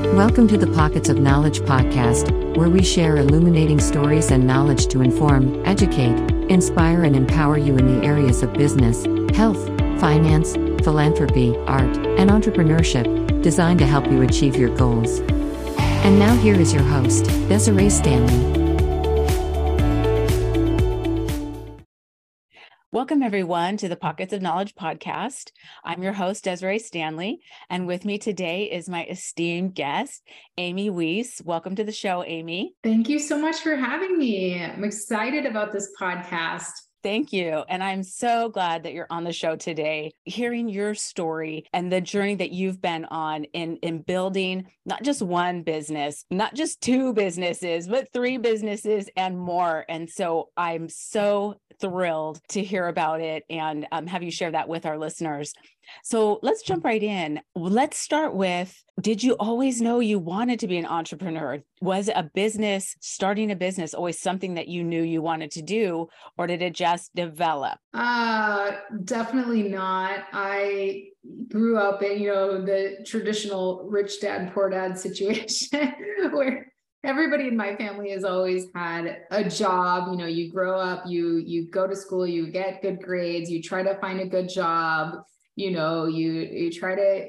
Welcome to the Pockets of Knowledge podcast, where we share illuminating stories and knowledge to inform, educate, inspire, and empower you in the areas of business, health, finance, philanthropy, art, and entrepreneurship, designed to help you achieve your goals. And now, here is your host, Desiree Stanley. Welcome, everyone, to the Pockets of Knowledge podcast. I'm your host, Desiree Stanley, and with me today is my esteemed guest, Amy Wees. Welcome to the show, Amy. Thank you so much for having me. I'm excited about this podcast. Thank you. And I'm so glad that you're on the show today, hearing your story and the journey that you've been on in, in building not just one business, not just two businesses, but three businesses and more. And so I'm so thrilled to hear about it and um, have you share that with our listeners. So let's jump right in. Let's start with Did you always know you wanted to be an entrepreneur? Was a business, starting a business, always something that you knew you wanted to do, or did it just develop? Uh, definitely not. I grew up in, you know, the traditional rich dad, poor dad situation where everybody in my family has always had a job you know you grow up you you go to school you get good grades you try to find a good job you know you you try to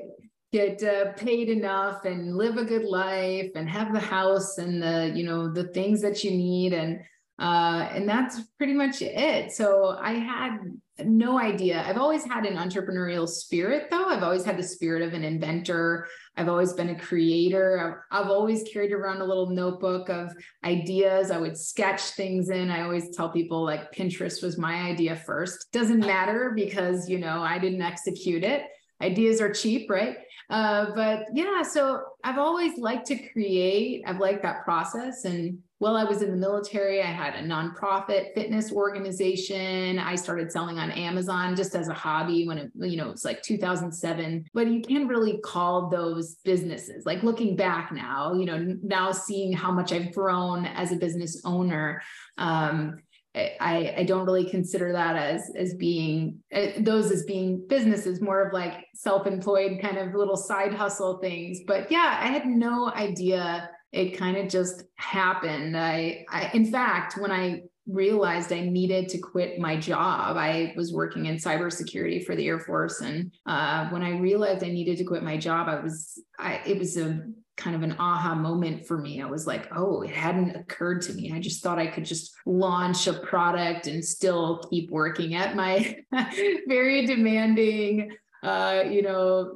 get uh, paid enough and live a good life and have the house and the you know the things that you need and uh, and that's pretty much it. So I had no idea. I've always had an entrepreneurial spirit, though. I've always had the spirit of an inventor. I've always been a creator. I've, I've always carried around a little notebook of ideas. I would sketch things in. I always tell people like Pinterest was my idea first. Doesn't matter because, you know, I didn't execute it. Ideas are cheap, right? Uh, but yeah, so I've always liked to create. I've liked that process. And while I was in the military, I had a nonprofit fitness organization. I started selling on Amazon just as a hobby when it, you know, it's like 2007. But you can't really call those businesses. Like looking back now, you know, now seeing how much I've grown as a business owner. Um, I, I don't really consider that as as being uh, those as being businesses more of like self-employed kind of little side hustle things but yeah i had no idea it kind of just happened. I, I, in fact, when I realized I needed to quit my job, I was working in cybersecurity for the Air Force, and uh, when I realized I needed to quit my job, I was, I, it was a kind of an aha moment for me. I was like, oh, it hadn't occurred to me. I just thought I could just launch a product and still keep working at my very demanding uh, you know,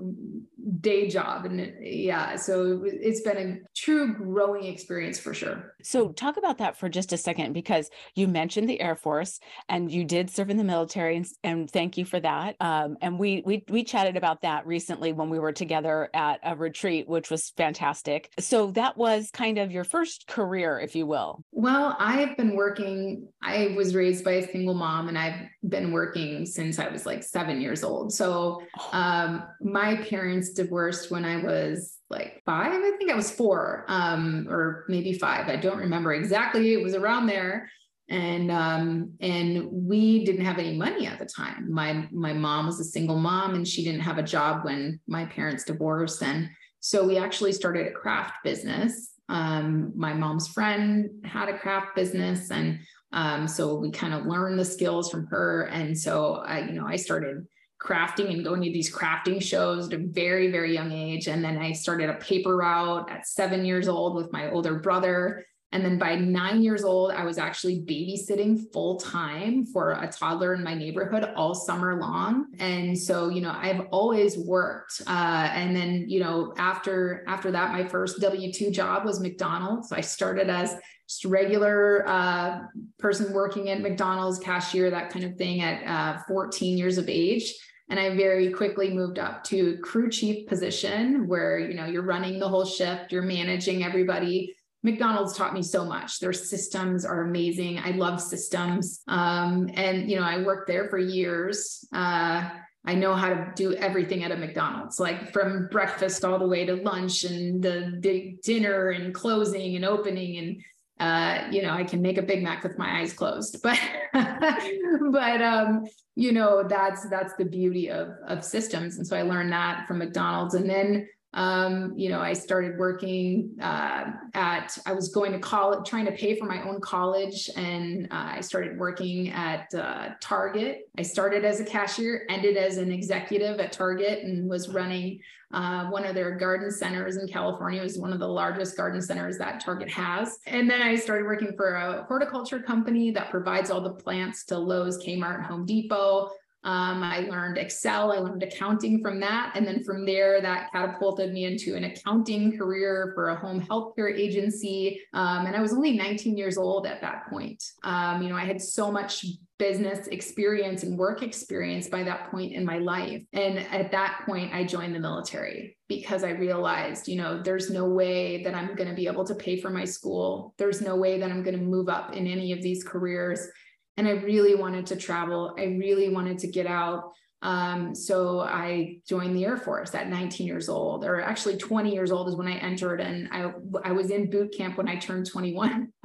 day job. And yeah, so it's been a true growing experience for sure. So, talk about that for just a second because you mentioned the Air Force and you did serve in the military, and, and thank you for that. Um, and we we we chatted about that recently when we were together at a retreat, which was fantastic. So that was kind of your first career, if you will. Well, I've been working. I was raised by a single mom, and I've been working since I was like seven years old. So oh. um, my parents divorced when I was like five. I think I was four, um, or maybe five. I don't remember exactly. It was around there. And um, and we didn't have any money at the time. My my mom was a single mom and she didn't have a job when my parents divorced. And so we actually started a craft business. Um, my mom's friend had a craft business and um, so we kind of learned the skills from her. And so I, you know, I started crafting and going to these crafting shows at a very, very young age. And then I started a paper route at seven years old with my older brother. And then by nine years old, I was actually babysitting full time for a toddler in my neighborhood all summer long. And so, you know, I've always worked. Uh, and then, you know, after after that, my first W two job was McDonald's. So I started as just regular uh, person working at McDonald's, cashier, that kind of thing, at uh, 14 years of age. And I very quickly moved up to crew chief position where, you know, you're running the whole shift, you're managing everybody. McDonald's taught me so much. Their systems are amazing. I love systems. Um, and, you know, I worked there for years. Uh, I know how to do everything at a McDonald's, like from breakfast all the way to lunch and the, the dinner and closing and opening and uh, you know, I can make a Big Mac with my eyes closed, but, but, um, you know, that's, that's the beauty of, of systems. And so I learned that from McDonald's. And then, um, you know, I started working uh, at, I was going to college, trying to pay for my own college. And uh, I started working at uh, Target. I started as a cashier, ended as an executive at Target, and was running uh, one of their garden centers in California. It was one of the largest garden centers that Target has. And then I started working for a horticulture company that provides all the plants to Lowe's, Kmart, Home Depot. Um, I learned Excel, I learned accounting from that. And then from there, that catapulted me into an accounting career for a home healthcare agency. Um, and I was only 19 years old at that point. Um, you know, I had so much business experience and work experience by that point in my life. And at that point, I joined the military because I realized, you know, there's no way that I'm going to be able to pay for my school. There's no way that I'm going to move up in any of these careers and I really wanted to travel. I really wanted to get out. Um, so I joined the Air Force at 19 years old, or actually 20 years old is when I entered, and I I was in boot camp when I turned 21.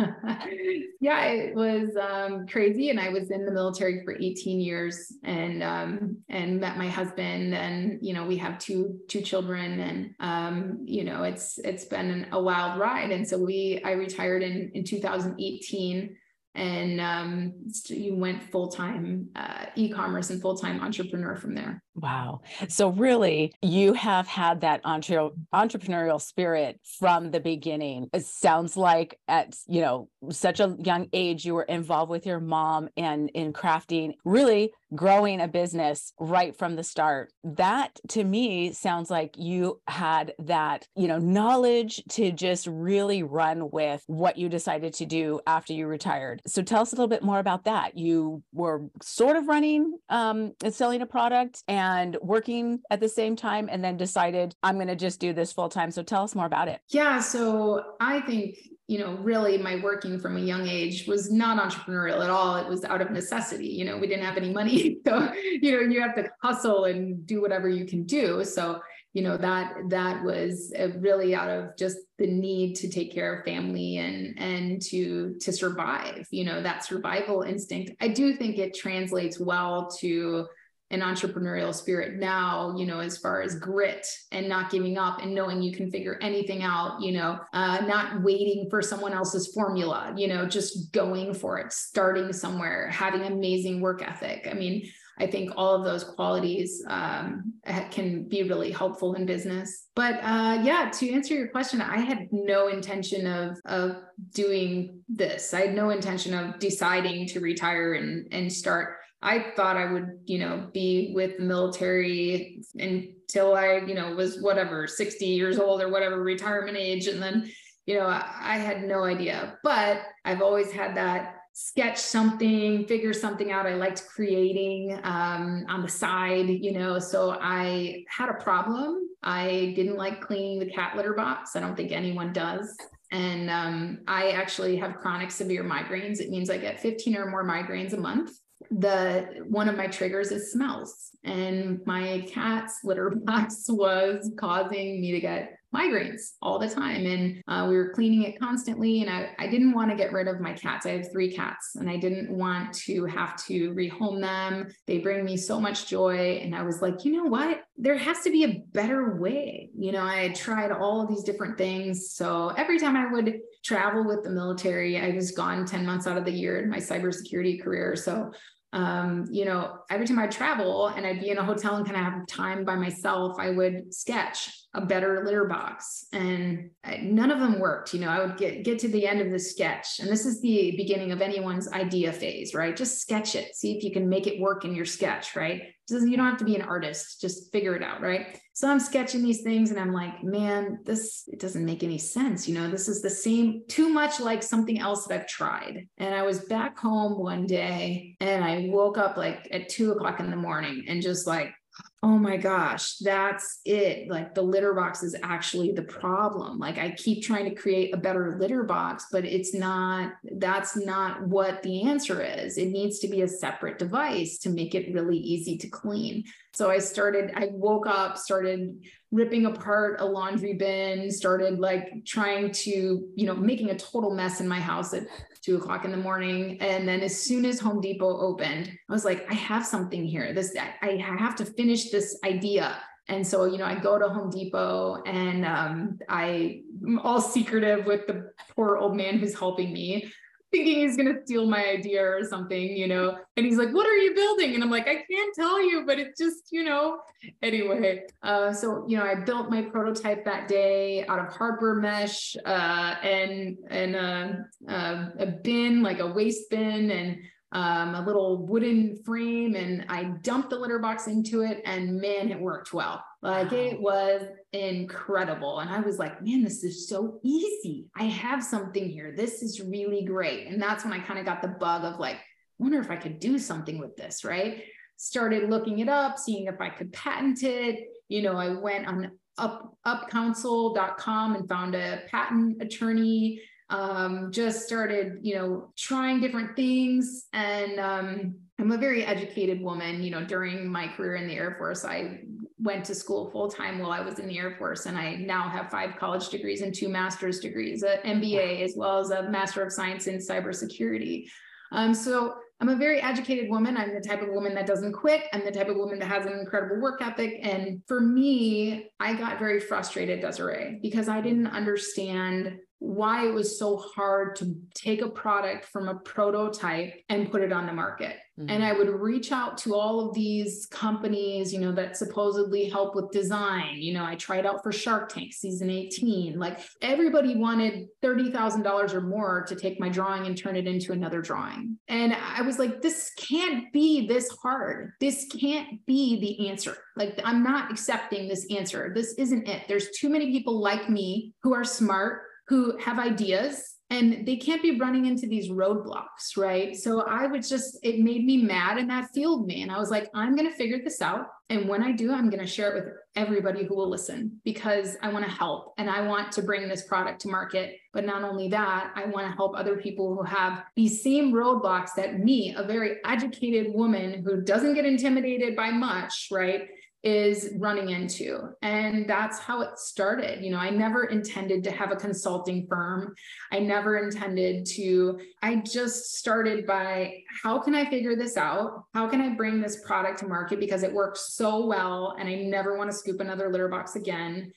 yeah, it was um, crazy, and I was in the military for 18 years, and um, and met my husband, and you know we have two two children, and um, you know it's it's been a wild ride, and so we I retired in in 2018 and um, you went full time uh, e-commerce and full time entrepreneur from there. Wow. So really, you have had that entre- entrepreneurial spirit from the beginning. It sounds like at you know such a young age you were involved with your mom and in crafting, really growing a business right from the start. That to me sounds like you had that you know knowledge to just really run with what you decided to do after you retired so tell us a little bit more about that. You were sort of running um, and selling a product and working at the same time, and then decided I'm going to just do this full time. So tell us more about it. Yeah. So I think you know, really my working from a young age was not entrepreneurial at all. It was out of necessity. You know, we didn't have any money. So, you know, you have to hustle and do whatever you can do. So you know that that was uh, really out of just the need to take care of family and and to to survive you know that survival instinct i do think it translates well to an entrepreneurial spirit now you know as far as grit and not giving up and knowing you can figure anything out you know uh, not waiting for someone else's formula you know just going for it starting somewhere having amazing work ethic i mean I think all of those qualities um, can be really helpful in business. But uh, yeah, to answer your question, I had no intention of of doing this. I had no intention of deciding to retire and and start. I thought I would, you know, be with the military until I, you know, was whatever, 60 years old or whatever retirement age. And then, you know, I, I had no idea. But I've always had that sketch something, figure something out. I liked creating um, on the side, you know. So I had a problem. I didn't like cleaning the cat litter box. I don't think anyone does. And um, I actually have chronic severe migraines. It means I get 15 or more migraines a month. The one of my triggers is smells, and my cat's litter box was causing me to get migraines all the time. And uh, we were cleaning it constantly. And I, I didn't want to get rid of my cats. I have three cats and I didn't want to have to rehome them. They bring me so much joy. And I was like, you know what? There has to be a better way. You know, I tried all these different things. So every time I would travel with the military, I was gone 10 months out of the year in my cybersecurity career. So um, you know, every time I travel and I'd be in a hotel and kind of have time by myself, I would sketch a better litter box and I, none of them worked. You know, I would get, get to the end of the sketch and this is the beginning of anyone's idea phase, right? Just sketch it, see if you can make it work in your sketch, right? you don't have to be an artist, just figure it out, right? So I'm sketching these things and I'm like, man, this it doesn't make any sense. You know, this is the same, too much like something else that I've tried. And I was back home one day and I woke up like at two o'clock in the morning and just like oh my gosh, that's it. Like the litter box is actually the problem. Like I keep trying to create a better litter box, but it's not, that's not what the answer is. It needs to be a separate device to make it really easy to clean. So I started, I woke up, started ripping apart a laundry bin, started like trying to, you know, making a total mess in my house two o'clock in the morning. And then as soon as Home Depot opened, I was like, I have something here. This I have to finish this idea. And so, you know, I go to Home Depot and um, I'm all secretive with the poor old man who's helping me thinking he's going to steal my idea or something, you know. And he's like, What are you building? And I'm like, I can't tell you, but it's just, you know, anyway. Uh, so, you know, I built my prototype that day out of hardware mesh uh, and, and a, uh, uh, a bin, like a waste bin, and um, a little wooden frame and I dumped the litter box into it and man, it worked well. Like wow. it was incredible. And I was like, man, this is so easy. I have something here. This is really great. And that's when I kind of got the bug of like, wonder if I could do something with this, right? Started looking it up, seeing if I could patent it. You know, I went on up upcounsel.com and found a patent attorney um, just started, you know, trying different things. And um, I'm a very educated woman. You know, during my career in the Air Force, I went to school full time while I was in the Air Force, and I now have five college degrees and two master's degrees, an MBA, as well as a Master of Science in Cybersecurity. Um, so I'm a very educated woman. I'm the type of woman that doesn't quit. I'm the type of woman that has an incredible work ethic. And for me, I got very frustrated, Desiree, because I didn't understand why it was so hard to take a product from a prototype and put it on the market. Mm-hmm. And I would reach out to all of these companies, you know, that supposedly help with design. You know, I tried out for Shark Tank season 18. Like everybody wanted $30,000 or more to take my drawing and turn it into another drawing. And I was like, this can't be this hard. This can't be the answer. Like, I'm not accepting this answer. This isn't it. There's too many people like me who are smart who have ideas and they can't be running into these roadblocks, right? So I was just, it made me mad and that fueled me. And I was like, I'm going to figure this out. And when I do, I'm going to share it with everybody who will listen because I want to help and I want to bring this product to market. But not only that, I want to help other people who have these same roadblocks that me, a very educated woman who doesn't get intimidated by much, right? Is running into. And that's how it started. You know, I never intended to have a consulting firm. I never intended to, I just started by how can I figure this out? How can I bring this product to market because it works so well and I never want to scoop another litter box again?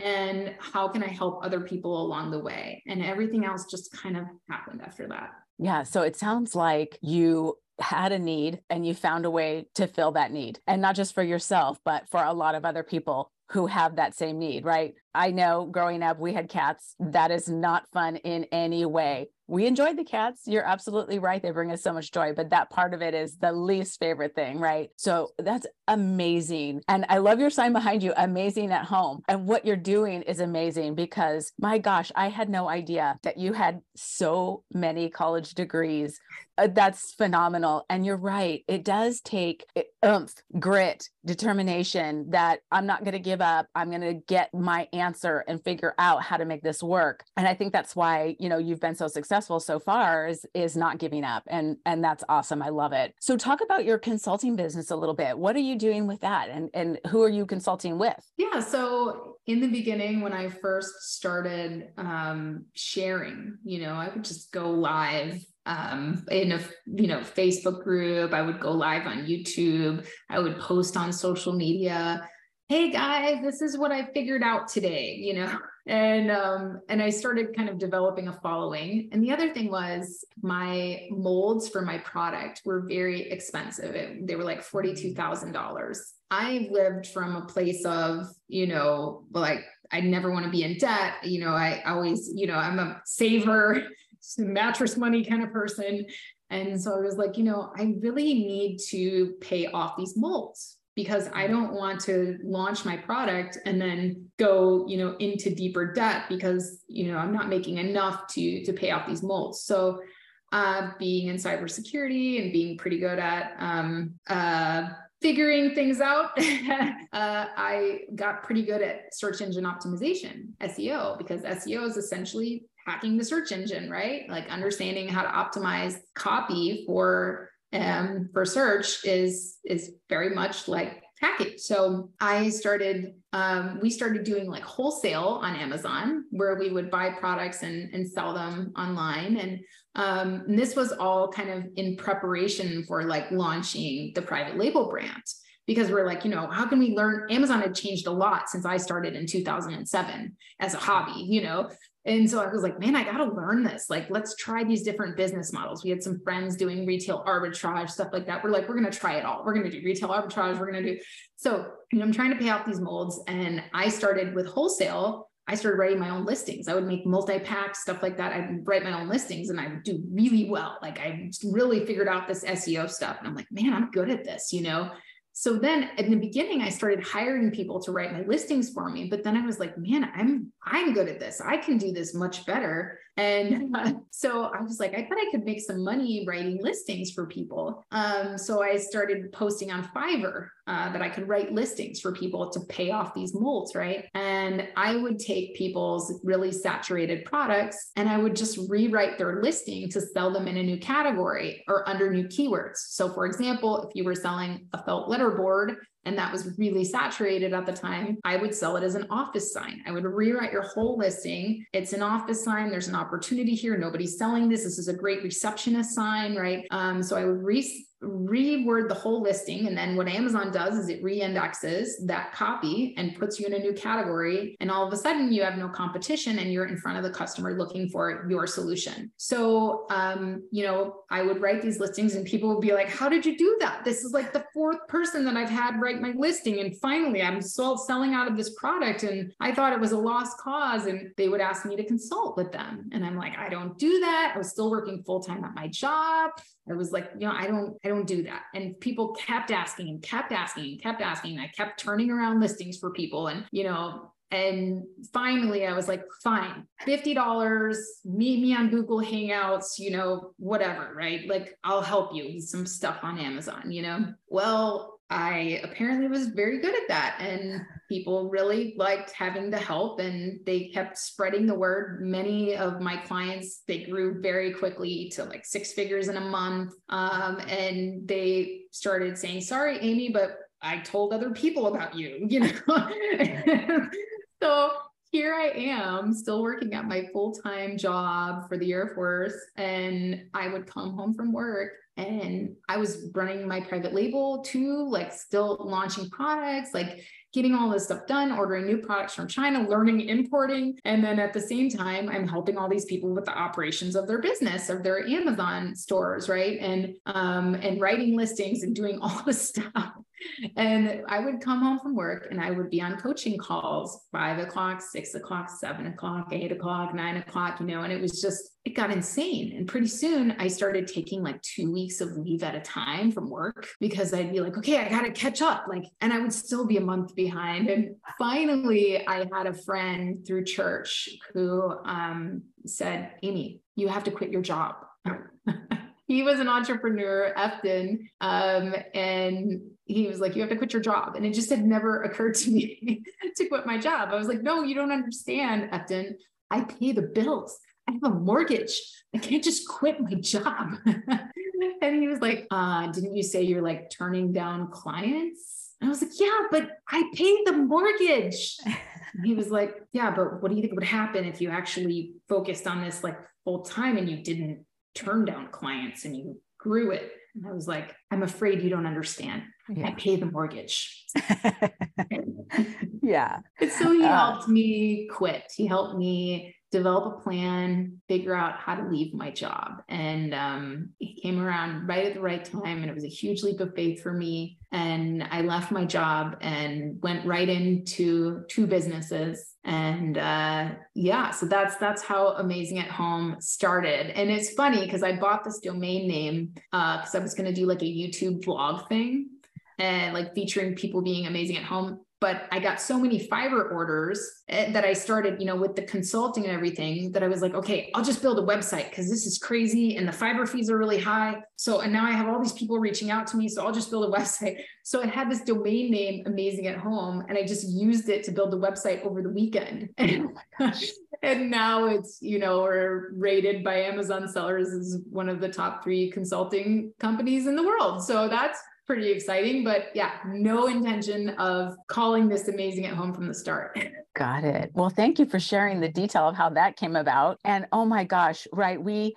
And how can I help other people along the way? And everything else just kind of happened after that. Yeah. So it sounds like you had a need and you found a way to fill that need and not just for yourself but for a lot of other people who have that same need right i know growing up we had cats that is not fun in any way we enjoyed the cats. You're absolutely right. They bring us so much joy, but that part of it is the least favorite thing, right? So that's amazing. And I love your sign behind you, amazing at home. And what you're doing is amazing because my gosh, I had no idea that you had so many college degrees. Uh, that's phenomenal. And you're right. It does take oomph, grit, determination that I'm not going to give up. I'm going to get my answer and figure out how to make this work. And I think that's why, you know, you've been so successful successful so far is is not giving up and and that's awesome i love it so talk about your consulting business a little bit what are you doing with that and and who are you consulting with yeah so in the beginning when i first started um, sharing you know i would just go live um, in a you know facebook group i would go live on youtube i would post on social media hey guys this is what i figured out today you know and um, and I started kind of developing a following. And the other thing was my molds for my product were very expensive. It, they were like forty two thousand dollars. I lived from a place of you know like I never want to be in debt. You know I always you know I'm a saver, mattress money kind of person. And so I was like, you know, I really need to pay off these molds because I don't want to launch my product and then go, you know, into deeper debt because, you know, I'm not making enough to to pay off these molds. So uh, being in cybersecurity and being pretty good at um, uh, figuring things out, uh, I got pretty good at search engine optimization, SEO, because SEO is essentially hacking the search engine, right? Like understanding how to optimize copy for um, for search is is very much like package. So I started, um, we started doing like wholesale on Amazon where we would buy products and, and sell them online. And, um, and this was all kind of in preparation for like launching the private label brand. Because we're like, you know, how can we learn? Amazon had changed a lot since I started in 2007 as a hobby, you know. And so I was like, man, I got to learn this. Like, let's try these different business models. We had some friends doing retail arbitrage, stuff like that. We're like, we're going to try it all. We're going to do retail arbitrage. We're going to do. So you know, I'm trying to pay off these molds. And I started with wholesale. I started writing my own listings. I would make multi packs, stuff like that. I'd write my own listings and I would do really well. Like, I really figured out this SEO stuff. And I'm like, man, I'm good at this, you know? So then in the beginning, I started hiring people to write my listings for me. But then I was like, man, I'm I'm good at this. I can do this much better. And uh, so I was like, I thought I could make some money writing listings for people. Um, so I started posting on Fiverr uh, that I could write listings for people to pay off these molds, right? And I would take people's really saturated products and I would just rewrite their listing to sell them in a new category or under new keywords. So, for example, if you were selling a felt letterboard, and that was really saturated at the time, I would sell it as an office sign. I would rewrite your whole listing. It's an office sign. There's an opportunity here. Nobody's selling this. This is a great receptionist sign, right? Um, so I would re- reword the whole listing. And then what Amazon does is it re-indexes that copy and puts you in a new category. And all of a sudden you have no competition and you're in front of the customer looking for your solution. So, um, you know, I would write these listings and people would be like, how did you do that? This is like the fourth person that I've had write my listing. And finally I'm selling out of this product. And I thought it was a lost cause. And they would ask me to consult with them. And I'm like, I don't do that. I was still working full time at my job. I was like, you know, I don't, I don't do that. And people kept asking and kept asking and kept asking. I kept turning around listings for people. And, you know, and finally I was like, fine, $50, meet me on Google Hangouts, you know, whatever, right? Like I'll help you with some stuff on Amazon, you know? Well, I apparently was very good at that. And people really liked having the help and they kept spreading the word. Many of my clients, they grew very quickly to like six figures in a month. Um, and they started saying, sorry, Amy, but I told other people about you, you know? so here I am still working at my full-time job for the Air Force. And I would come home from work and I was running my private label too, like still launching products, like getting all this stuff done, ordering new products from China, learning importing. And then at the same time, I'm helping all these people with the operations of their business, of their Amazon stores, right? And um, and writing listings and doing all this stuff. And I would come home from work and I would be on coaching calls five o'clock, six o'clock, seven o'clock, eight o'clock, nine o'clock, you know, and it was just, it got insane. And pretty soon I started taking like two weeks of leave at a time from work because I'd be like, okay, I got to catch up. Like, and I would still be a month behind. And finally, I had a friend through church who um, said, Amy, you have to quit your job. he was an entrepreneur, Efton, um, and he was like, "You have to quit your job," and it just had never occurred to me to quit my job. I was like, "No, you don't understand, Efton. I pay the bills. I have a mortgage. I can't just quit my job." and he was like, uh, "Didn't you say you're like turning down clients?" And I was like, "Yeah, but I paid the mortgage." He was like, "Yeah, but what do you think would happen if you actually focused on this like full time and you didn't turn down clients and you grew it. And I was like, I'm afraid you don't understand. Yeah. I pay the mortgage. yeah. So he uh, helped me quit. He helped me develop a plan, figure out how to leave my job. And um, he came around right at the right time. And it was a huge leap of faith for me. And I left my job and went right into two businesses. And uh, yeah, so that's that's how Amazing at Home started. And it's funny because I bought this domain name because uh, I was going to do like a YouTube blog thing and like featuring people being amazing at home but I got so many Fiverr orders eh, that I started, you know, with the consulting and everything that I was like, okay, I'll just build a website because this is crazy and the Fiverr fees are really high. So, and now I have all these people reaching out to me. So I'll just build a website. So I had this domain name, Amazing at Home, and I just used it to build the website over the weekend. oh and now it's, you know, we're rated by Amazon sellers as one of the top three consulting companies in the world. So that's pretty exciting. But yeah, no intention of calling this amazing at home from the start. Got it. Well, thank you for sharing the detail of how that came about. And oh my gosh, right. We,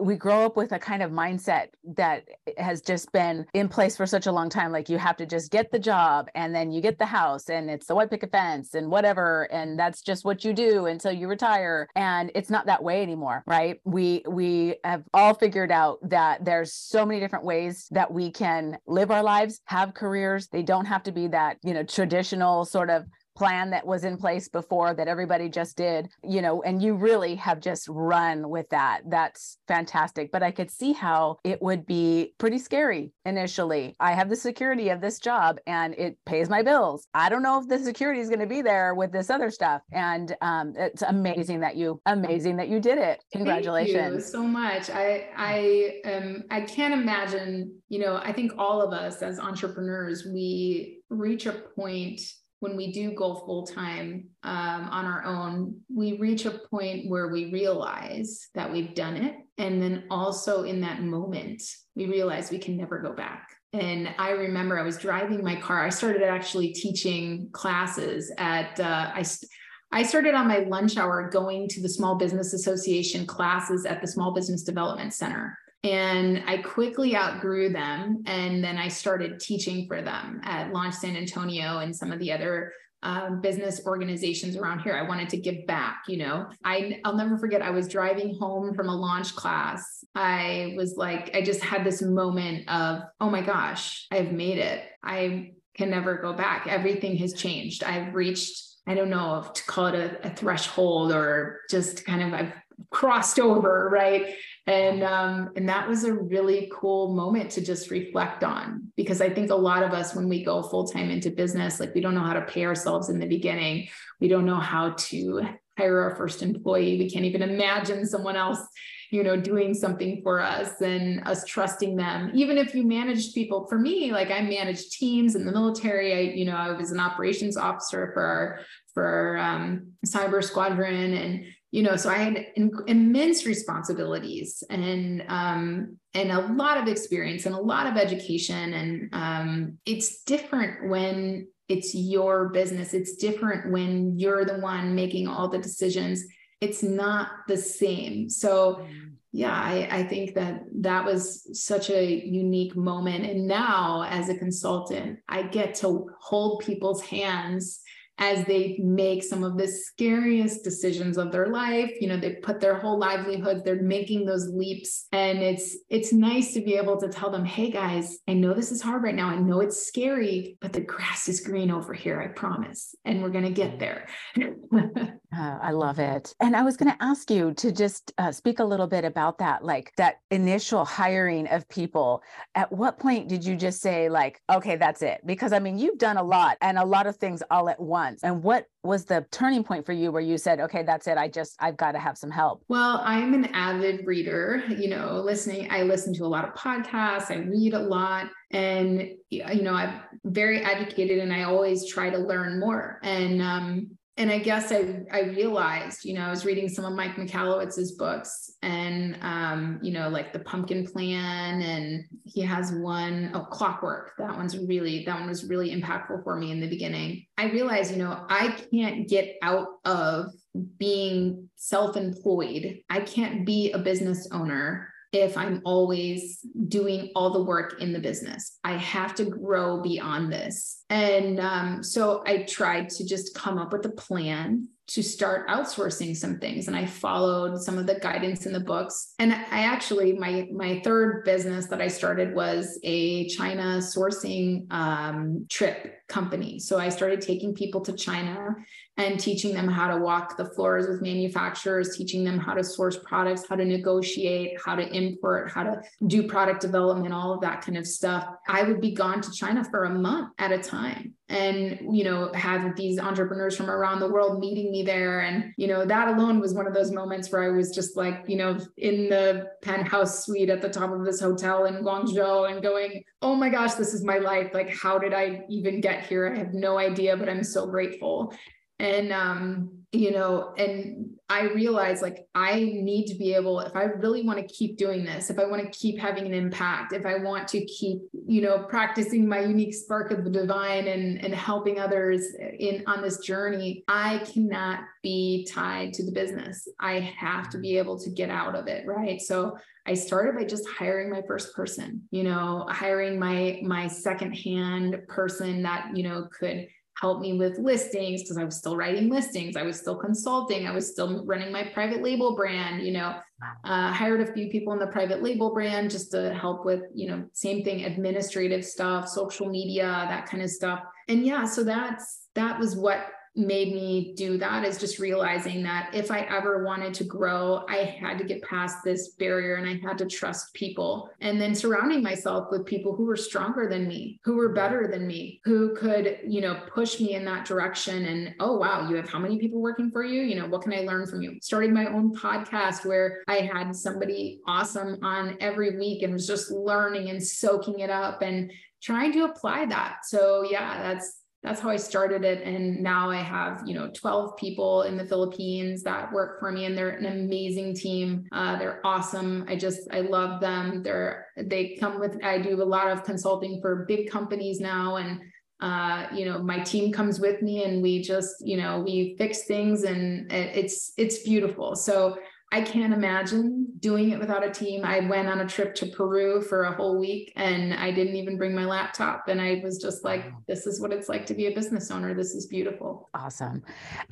we grow up with a kind of mindset that has just been in place for such a long time. Like you have to just get the job and then you get the house and it's the white picket fence and whatever and that's just what you do until you retire. And it's not that way anymore right? We we have all figured out that there's so many different ways that we can live our lives have careers. They don't have to be that you know traditional sort of plan that was in place before that everybody just did, you know, and you really have just run with that. That's fantastic. But I could see how it would be pretty scary initially. I have the security of this job and it pays my bills. I don't know if the security is going to be there with this other stuff. And um, it's amazing that you, amazing that you did it. Congratulations. Thank you so much. I, I, um, I can't imagine, you know, I think all of us as entrepreneurs, we reach a point when we do go full time um, on our own, we reach a point where we realize that we've done it. And then also in that moment, we realize we can never go back. And I remember I was driving my car. I started actually teaching classes at, uh, I, I started on my lunch hour going to the Small Business Association classes at the Small Business Development Center and I quickly outgrew them. And then I started teaching for them at Launch San Antonio and some of the other um, business organizations around here. I wanted to give back, you know. I I'll never forget I was driving home from a launch class. I was like I just had this moment of, "Oh my gosh, I've made it. I can never go back. Everything has changed. I've reached I don't know if to call it a, a threshold or just kind of I've crossed over, right? and um, and that was a really cool moment to just reflect on because i think a lot of us when we go full time into business like we don't know how to pay ourselves in the beginning. We don't know how to hire our first employee. We can't even imagine someone else you know doing something for us and us trusting them. Even if you managed people for me like i managed teams in the military. I you know i was an operations officer for our for our um, cyber squadron and you know so i had in, immense responsibilities and um, and a lot of experience and a lot of education. And um, it's different when it's your business. It's different when you're the one making all the decisions. It's not the same. So yeah I, I think that that was such a unique moment. And now as a consultant i get to hold people's hands as they make some of the scariest decisions of their life you know they put their whole livelihoods they're making those leaps and it's it's nice to be able to tell them hey guys i know this is hard right now i know it's scary but the grass is green over here i promise and we're going to get there Uh, I love it. And I was going to ask you to just uh, speak a little bit about that, like that initial hiring of people. At what point did you just say, like, okay, that's it? Because I mean, you've done a lot and a lot of things all at once. And what was the turning point for you where you said, okay, that's it? I just, I've got to have some help? Well, I'm an avid reader, you know, listening, I listen to a lot of podcasts, I read a lot. And, you know, I'm very educated and I always try to learn more. And, um, and I guess I I realized, you know, I was reading some of Mike Michalowicz's books and um, you know, like the pumpkin plan, and he has one, oh, clockwork. That one's really, that one was really impactful for me in the beginning. I realized, you know, I can't get out of being self-employed. I can't be a business owner if I'm always doing all the work in the business. I have to grow beyond this. And um, so I tried to just come up with a plan to start outsourcing some things and i followed some of the guidance in the books and i actually my my third business that i started was a china sourcing um, trip company so i started taking people to china and teaching them how to walk the floors with manufacturers teaching them how to source products how to negotiate how to import how to do product development all of that kind of stuff. I would be gone to china for a month at a time and you know have these entrepreneurs from around the world meeting me there. And you know that alone was one of those moments where i was just like you know in the penthouse suite at the top of this hotel in guangzhou and going oh my gosh this is my life. Like how did i even get here? I have no idea but i'm so grateful and um you know and I realized like I need to be able, if I really want to keep doing this, if I want to keep having an impact, if I want to keep, you know, practicing my unique spark of the divine and, and helping others in on this journey, I cannot be tied to the business. I have to be able to get out of it. Right. So I started by just hiring my first person, you know, hiring my my second hand person that, you know, could help me with listings because I was still writing listings. I was still consulting. I was still running my private label brand, you know, uh, hired a few people in the private label brand just to help with, you know, same thing, administrative stuff, social media, that kind of stuff. And yeah, so that's, that was what made me do that is just realizing that if I ever wanted to grow, I had to get past this barrier and I had to trust people. And then surrounding myself with people who were stronger than me, who were better than me, who could, you know, push me in that direction. And oh, wow, you have how many people working for you? You know, what can I learn from you? Starting my own podcast where I had somebody awesome on every week and was just learning and soaking it up and trying to apply that. So, yeah, that's that's how I started it. And now I have, you know, 12 people in the Philippines that work for me and they're an amazing team. Uh, they're awesome. I just, I love them. They're, they come with, I do a lot of consulting for big companies now. And, uh, you know, my team comes with me and we just, you know, we fix things and it's, it's beautiful. So I can't imagine doing it without a team. I went on a trip to Peru for a whole week and I didn't even bring my laptop. And I was just like, this is what it's like to be a business owner. This is beautiful. Awesome.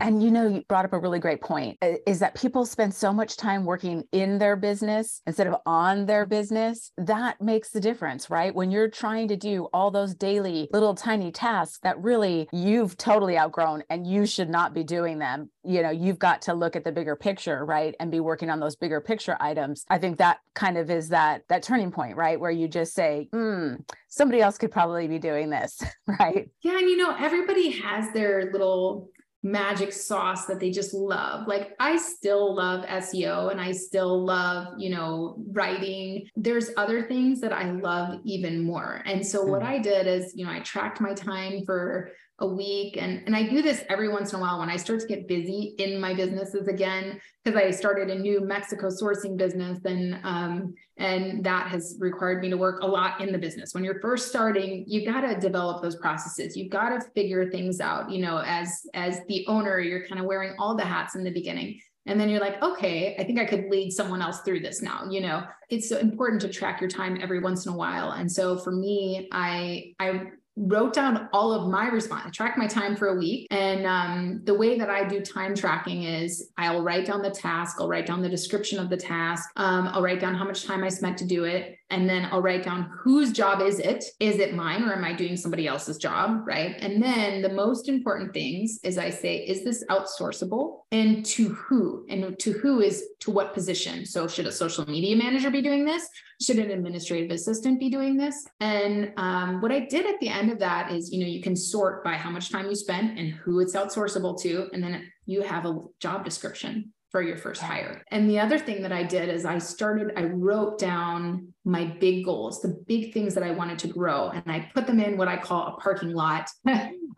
And you know, you brought up a really great point is that people spend so much time working in their business instead of on their business. That makes the difference, right? When you're trying to do all those daily little tiny tasks that really you've totally outgrown and you should not be doing them, you know, you've got to look at the bigger picture, right? And be working on those bigger picture items i think that kind of is that that turning point right where you just say hmm somebody else could probably be doing this right yeah and you know everybody has their little magic sauce that they just love. Like I still love SEO and I still love, you know, writing. There's other things that I love even more. And so what mm-hmm. I did is, you know, I tracked my time for a week. And, and I do this every once in a while when I start to get busy in my businesses again, because I started a new Mexico sourcing business and, um, and that has required me to work a lot in the business. When you're first starting, you got to develop those processes. You've got to figure things out, you know, as, as the owner, you're kind of wearing all the hats in the beginning. And then you're like, okay, I think I could lead someone else through this now. You know, it's so important to track your time every once in a while. And so for me, I I wrote down all of my response. I track my time for a week. And um, the way that I do time tracking is I'll write down the task, I'll write down the description of the task, um, I'll write down how much time I spent to do it. And then I'll write down whose job is it? Is it mine or am I doing somebody else's job? Right. And then the most important things is I say, is this outsourceable and to who? And to who is to what position? So should a social media manager be doing this? Should an administrative assistant be doing this? And um, what I did at the end of that is, you know, you can sort by how much time you spent and who it's outsourceable to. And then you have a job description for your first hire. And the other thing that I did is I started, I wrote down my big goals, the big things that I wanted to grow, and I put them in what I call a parking lot.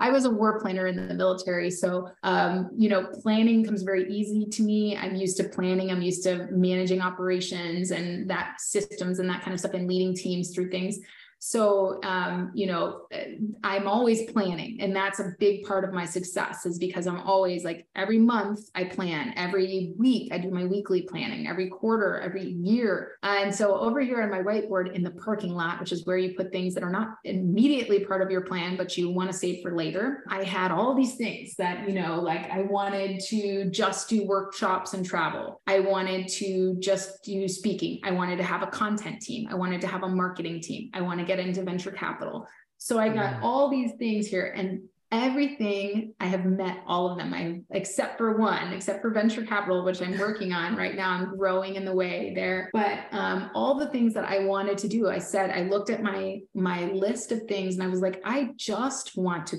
I was a war planner in the military. So, um, you know, planning comes very easy to me. I'm used to planning, I'm used to managing operations and that systems and that kind of stuff and leading teams through things. So, um, you know, eh, I'm always planning, and that's a big part of my success is because I'm always like every month I plan, every week I do my weekly planning, every quarter, every year. And so, over here on my whiteboard in the parking lot, which is where you put things that are not immediately part of your plan, but you want to save for later, I had all these things that, you know, like I wanted to just do workshops and travel. I wanted to just do speaking. I wanted to have a content team. I wanted to have a marketing team. I want to get get into venture capital. So I got mm. all these things here. And everything I have met all of them. I except for one, except for venture capital, which I'm working on right now. I'm growing in the way there. But um, all the things that I wanted to do, I said I looked at my my list of things and I was like, I just want to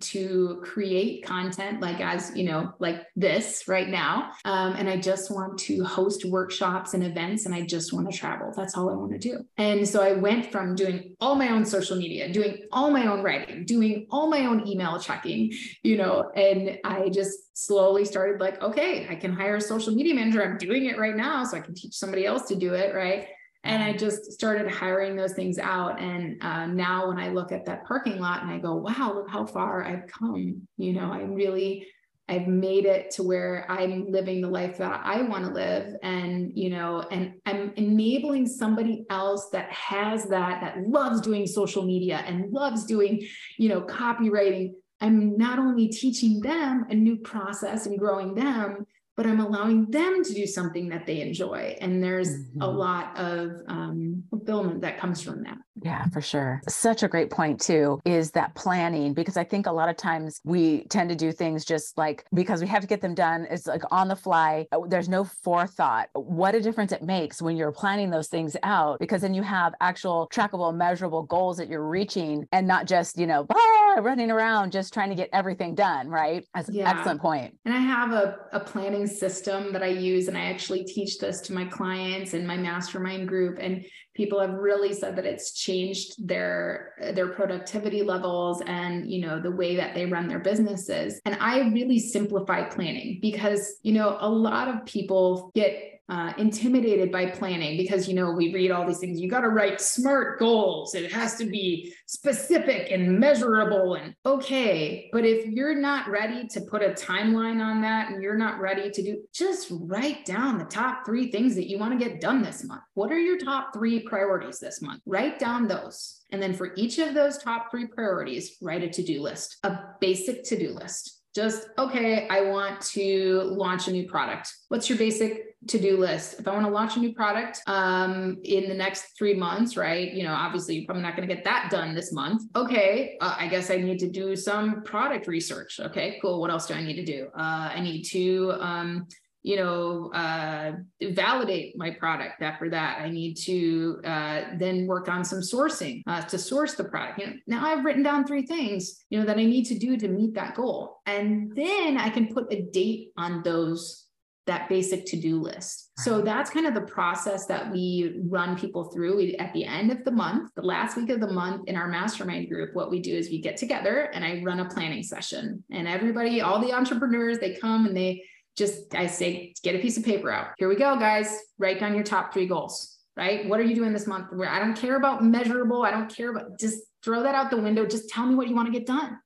to create content like as you know, like this right now. Um, and I just want to host workshops and events and I just want to travel. That's all I want to do. And so I went from doing all my own social media, doing all my own writing, doing all my own email email checking, you know, and I just slowly started like, okay, I can hire a social media manager. I'm doing it right now. So I can teach somebody else to do it. Right. And I just started hiring those things out. And uh, now when I look at that parking lot and I go, wow, look how far I've come, you know, I'm really I've made it to where I'm living the life that I want to live. And, you know, and I'm enabling somebody else that has that, that loves doing social media and loves doing, you know, copywriting. I'm not only teaching them a new process and growing them, but I'm allowing them to do something that they enjoy. And there's mm-hmm. a lot of um, fulfillment that comes from that. Yeah, for sure. Such a great point, too, is that planning, because I think a lot of times we tend to do things just like because we have to get them done. It's like on the fly. Uh, there's no forethought. What a difference it makes when you're planning those things out, because then you have actual trackable, measurable goals that you're reaching and not just, you know, ah, running around just trying to get everything done. Right. That's yeah. an excellent point. And I have a, a planning system that I use, and I actually teach this to my clients and my mastermind group. And people have really said that it's changed their their productivity levels and you know the way that they run their businesses and i really simplify planning because you know a lot of people get uh, intimidated by planning because you know we read all these things. You got to write smart goals. It has to be specific and measurable and okay. But if you're not ready to put a timeline on that and you're not ready to do just write down the top three things that you want to get done this month. What are your top three priorities this month? Write down those. And then for each of those top three priorities write a to-do list a basic to-do list. Just okay i want to launch a new product. What's your basic to-do list if i want to launch a new product um, in the next three months right you know obviously probably not going to get that done this month okay uh, i guess i need to do some product research okay cool what else do i need to do uh, i need to um, you know, uh, validate my product after that. I need to uh, then work on some sourcing uh, to source the product. You know, now I've written down three things, you know, that I need to do to meet that goal. And then I can put a date on those, that basic to-do list. So that's kind of the process that we run people through. We, at the end of the month, the last week of the month in our mastermind group, what we do is we get together and I run a planning session. And everybody, all the entrepreneurs, they come and they just I say, get a piece of paper out. Here we go, guys. Write down your top three goals, right? What are you doing this month? Where I don't care about measurable. I don't care about just throw that out the window. Just tell me what you want to get done.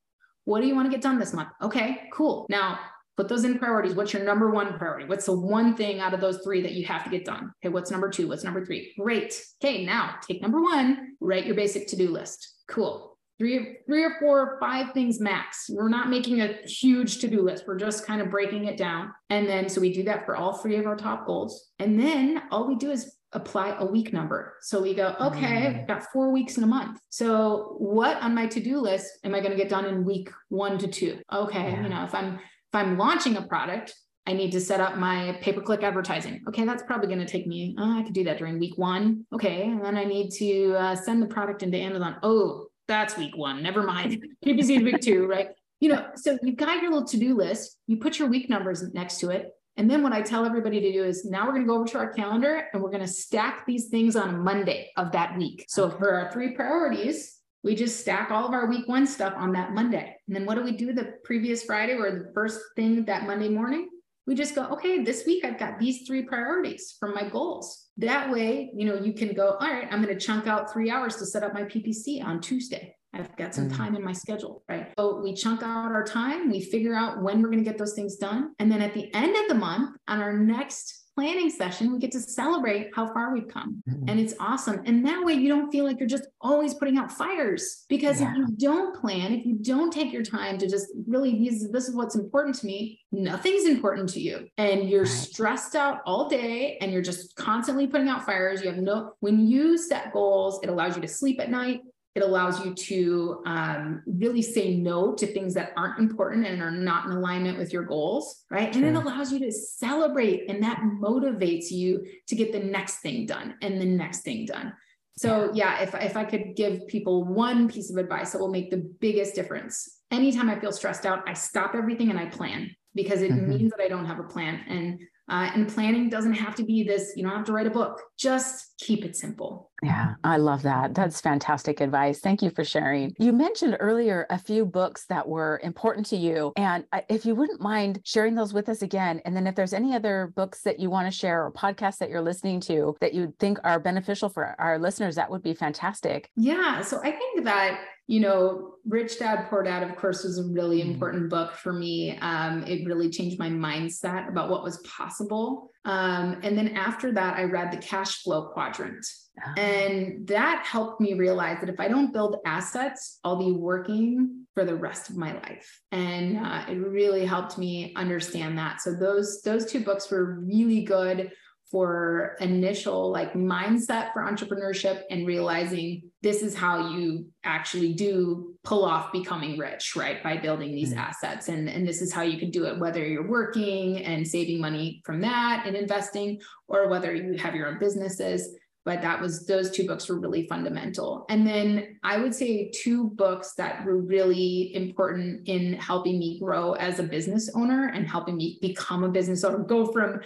What do you want to get done this month? Okay, cool. Now put those in priorities. What's your number one priority? What's the one thing out of those three that you have to get done? Okay, what's number two? What's number three? Great. Okay, now take number one, write your basic to do list. Cool three, three or four or five things max. We're not making a huge to-do list. We're just kind of breaking it down. And then, so we do that for all three of our top goals. And then all we do is apply a week number. So we go, okay, mm. I've got four weeks in a month. So what on my to-do list am I going to get done in week one to two? Okay. Yeah. You know, if I'm, if I'm launching a product, I need to set up my pay per click advertising. Okay, that's probably going to take me, oh, I could do that during week one. Okay. And then I need to uh, send the product into Amazon. Oh, that's week one. Never mind. PPC is week two, right? You know, so you've got your little to-do list, you put your week numbers next to it. And then what I tell everybody to do is now we're going to go over to our calendar and we're going to stack these things on Monday of that week. So for our three priorities, we just stack all of our week one stuff on that Monday. And then what do we do the previous Friday or the first thing that Monday morning? we just go, okay, this week I've got these three priorities from my goals. That way, you know, you can go, all right, I'm going to chunk out three hours to set up my PPC on Tuesday. I've got some mm. time in my schedule, right? So we chunk out our time, we figure out when we're going to get those things done. And then at the end of the month, on our next planning session, we get to celebrate how far we've come. Mm-hmm. And it's awesome. And that way you don't feel like you're just always putting out fires. Because yeah. if you don't plan, if you don't take your time to just really these this is what's important to me, nothing's important to you. And you're right. stressed out all day and you're just constantly putting out fires. You have no when you set goals, it allows you to sleep at night. It allows you to um, really say no to things that aren't important and are not in alignment with your goals, right? And it allows you to celebrate, and that motivates you to get the next thing done and the next thing done. So, yeah, if, if I could give people one piece of advice that will make the biggest difference, anytime I feel stressed out, I stop everything and I plan. because it mm-hmm. means that I don't have a plan. And uh, and planning doesn't have to be this, you don't have to write a book. Just keep it simple. Yeah, I love that. That's fantastic advice. Thank you for sharing. You mentioned earlier a few books that were important to you. And if you wouldn't mind sharing those with us again, and then if there's any other books that you want to share or podcasts that you're listening to that you think are beneficial for our listeners, that would be fantastic. Yeah. So I think that you know, Rich Dad Poor Dad, of course, was a really mm-hmm. important book for me. Um, it really changed my mindset about what was possible. Um, and then after that, I read The Cash Flow Quadrant. Oh. And that helped me realize that if I don't build assets, I'll be working for the rest of my life. And uh, it really helped me understand that. So those those two books were really good for initial like mindset for entrepreneurship and realizing this is how you actually do pull off becoming rich right by building these mm-hmm. assets and and this is how you can do it whether you're working and saving money from that and investing or whether you have your own businesses but that was those two books were really fundamental and then i would say two books that were really important in helping me grow as a business owner and helping me become a business owner go from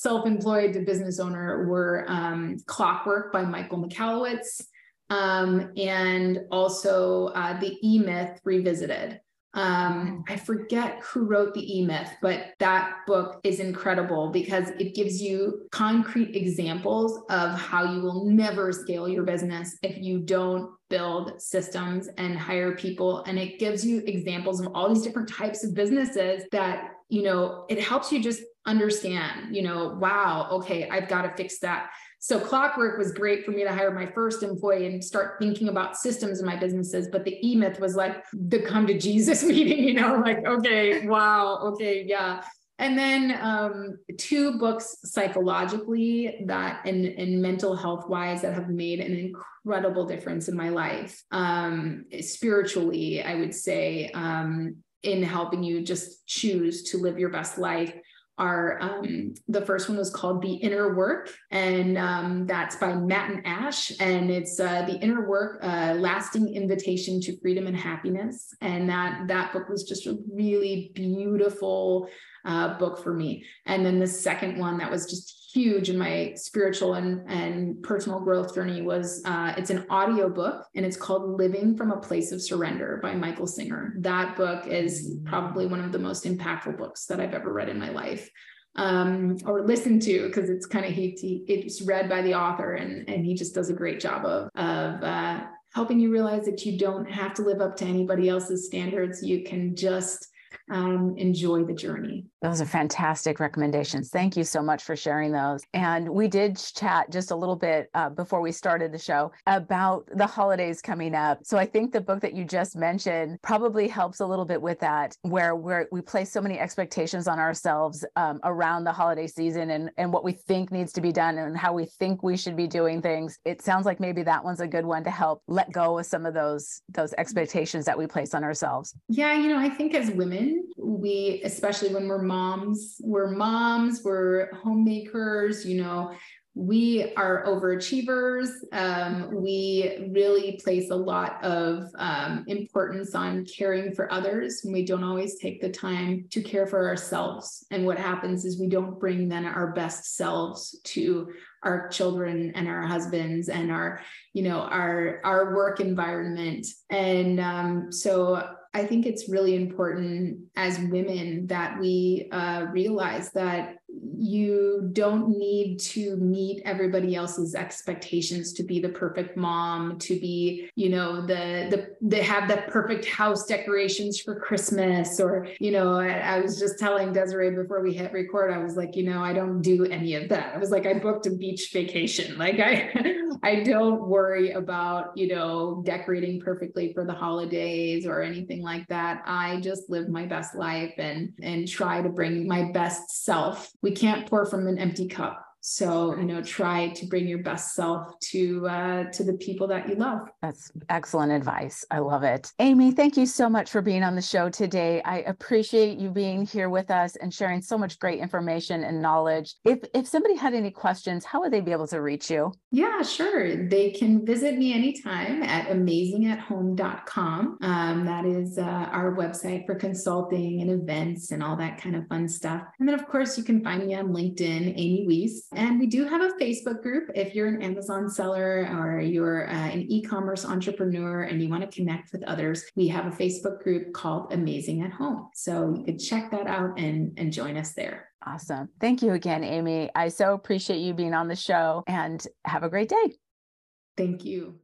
self-employed to business owner were um, Clockwork by Michael Michalowicz um, and also uh, The E-Myth Revisited. Um, I forget who wrote the E Myth, but that book is incredible because it gives you concrete examples of how you will never scale your business if you don't build systems and hire people. And it gives you examples of all these different types of businesses that, you know, it helps you just understand, you know, wow, okay, I've got to fix that. So clockwork was great for me to hire my first employee and start thinking about systems in my businesses. But the E-Myth was like the come to Jesus meeting, you know, like, okay, wow, okay, yeah. And then um, two books psychologically that and, and mental health wise that have made an incredible difference in my life. Um, spiritually, I would say, um, in helping you just choose to live your best life are um, the first one was called The Inner Work, and um, that's by Matt and Ash. And it's uh, The Inner Work, uh, Lasting Invitation to Freedom and Happiness. And that, that book was just a really beautiful uh, book for me. And then the second one that was just huge in my spiritual and, and personal growth journey was uh, it's an audio book and it's called living from a place of surrender by michael singer. That book is probably one of the most impactful books that i've ever read in my life um, or listened to because it's kind of he, he, it's read by the author and and he just does a great job of of uh, helping you realize that you don't have to live up to anybody else's standards. You can just um, enjoy the journey. Those are fantastic recommendations. Thank you so much for sharing those. And we did chat just a little bit uh, before we started the show about the holidays coming up. So I think the book that you just mentioned probably helps a little bit with that, where we're, we place so many expectations on ourselves um, around the holiday season and, and what we think needs to be done and how we think we should be doing things. It sounds like maybe that one's a good one to help let go of some of those those expectations that we place on ourselves. Yeah, you know, I think as women, we especially when we're moms we're moms we're homemakers you know we are overachievers. Um, we really place a lot of um, importance on caring for others and we don't always take the time to care for ourselves. And what happens is we don't bring then our best selves to our children and our husbands and our you know our our work environment. And um, so I think it's really important as women that we uh, realize that you don't need to meet everybody else's expectations to be the perfect mom to be you know the the they have the perfect house decorations for christmas or you know I, I, was just telling desiree before we hit record i was like you know i don't do any of that. I was like i booked a beach vacation. Like i i don't worry about you know decorating perfectly for the holidays or anything like that. I just live my best life and and try to bring my best self. We can't pour from an empty cup So, you know, try to bring your best self to uh, to the people that you love. That's excellent advice. I love it. Amy, thank you so much for being on the show today. I appreciate you being here with us and sharing so much great information and knowledge. If if somebody had any questions, how would they be able to reach you? Yeah, sure. They can visit me anytime at amazingathome.com. Um, that is uh, our website for consulting and events and all that kind of fun stuff. And then, of course, you can find me on LinkedIn, Amy Wees. And we do have a Facebook group if you're an Amazon seller or you're uh, an e commerce entrepreneur and you want to connect with others. We have a Facebook group called Amazing at Home. So you could check that out and, and join us there. Awesome. Thank you again, Amy. I so appreciate you being on the show and have a great day. Thank you.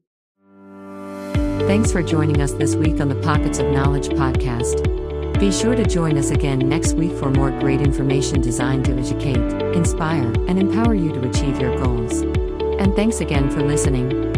Thanks for joining us this week on the Pockets of Knowledge podcast. Be sure to join us again next week for more great information designed to educate, inspire, and empower you to achieve your goals. And thanks again for listening.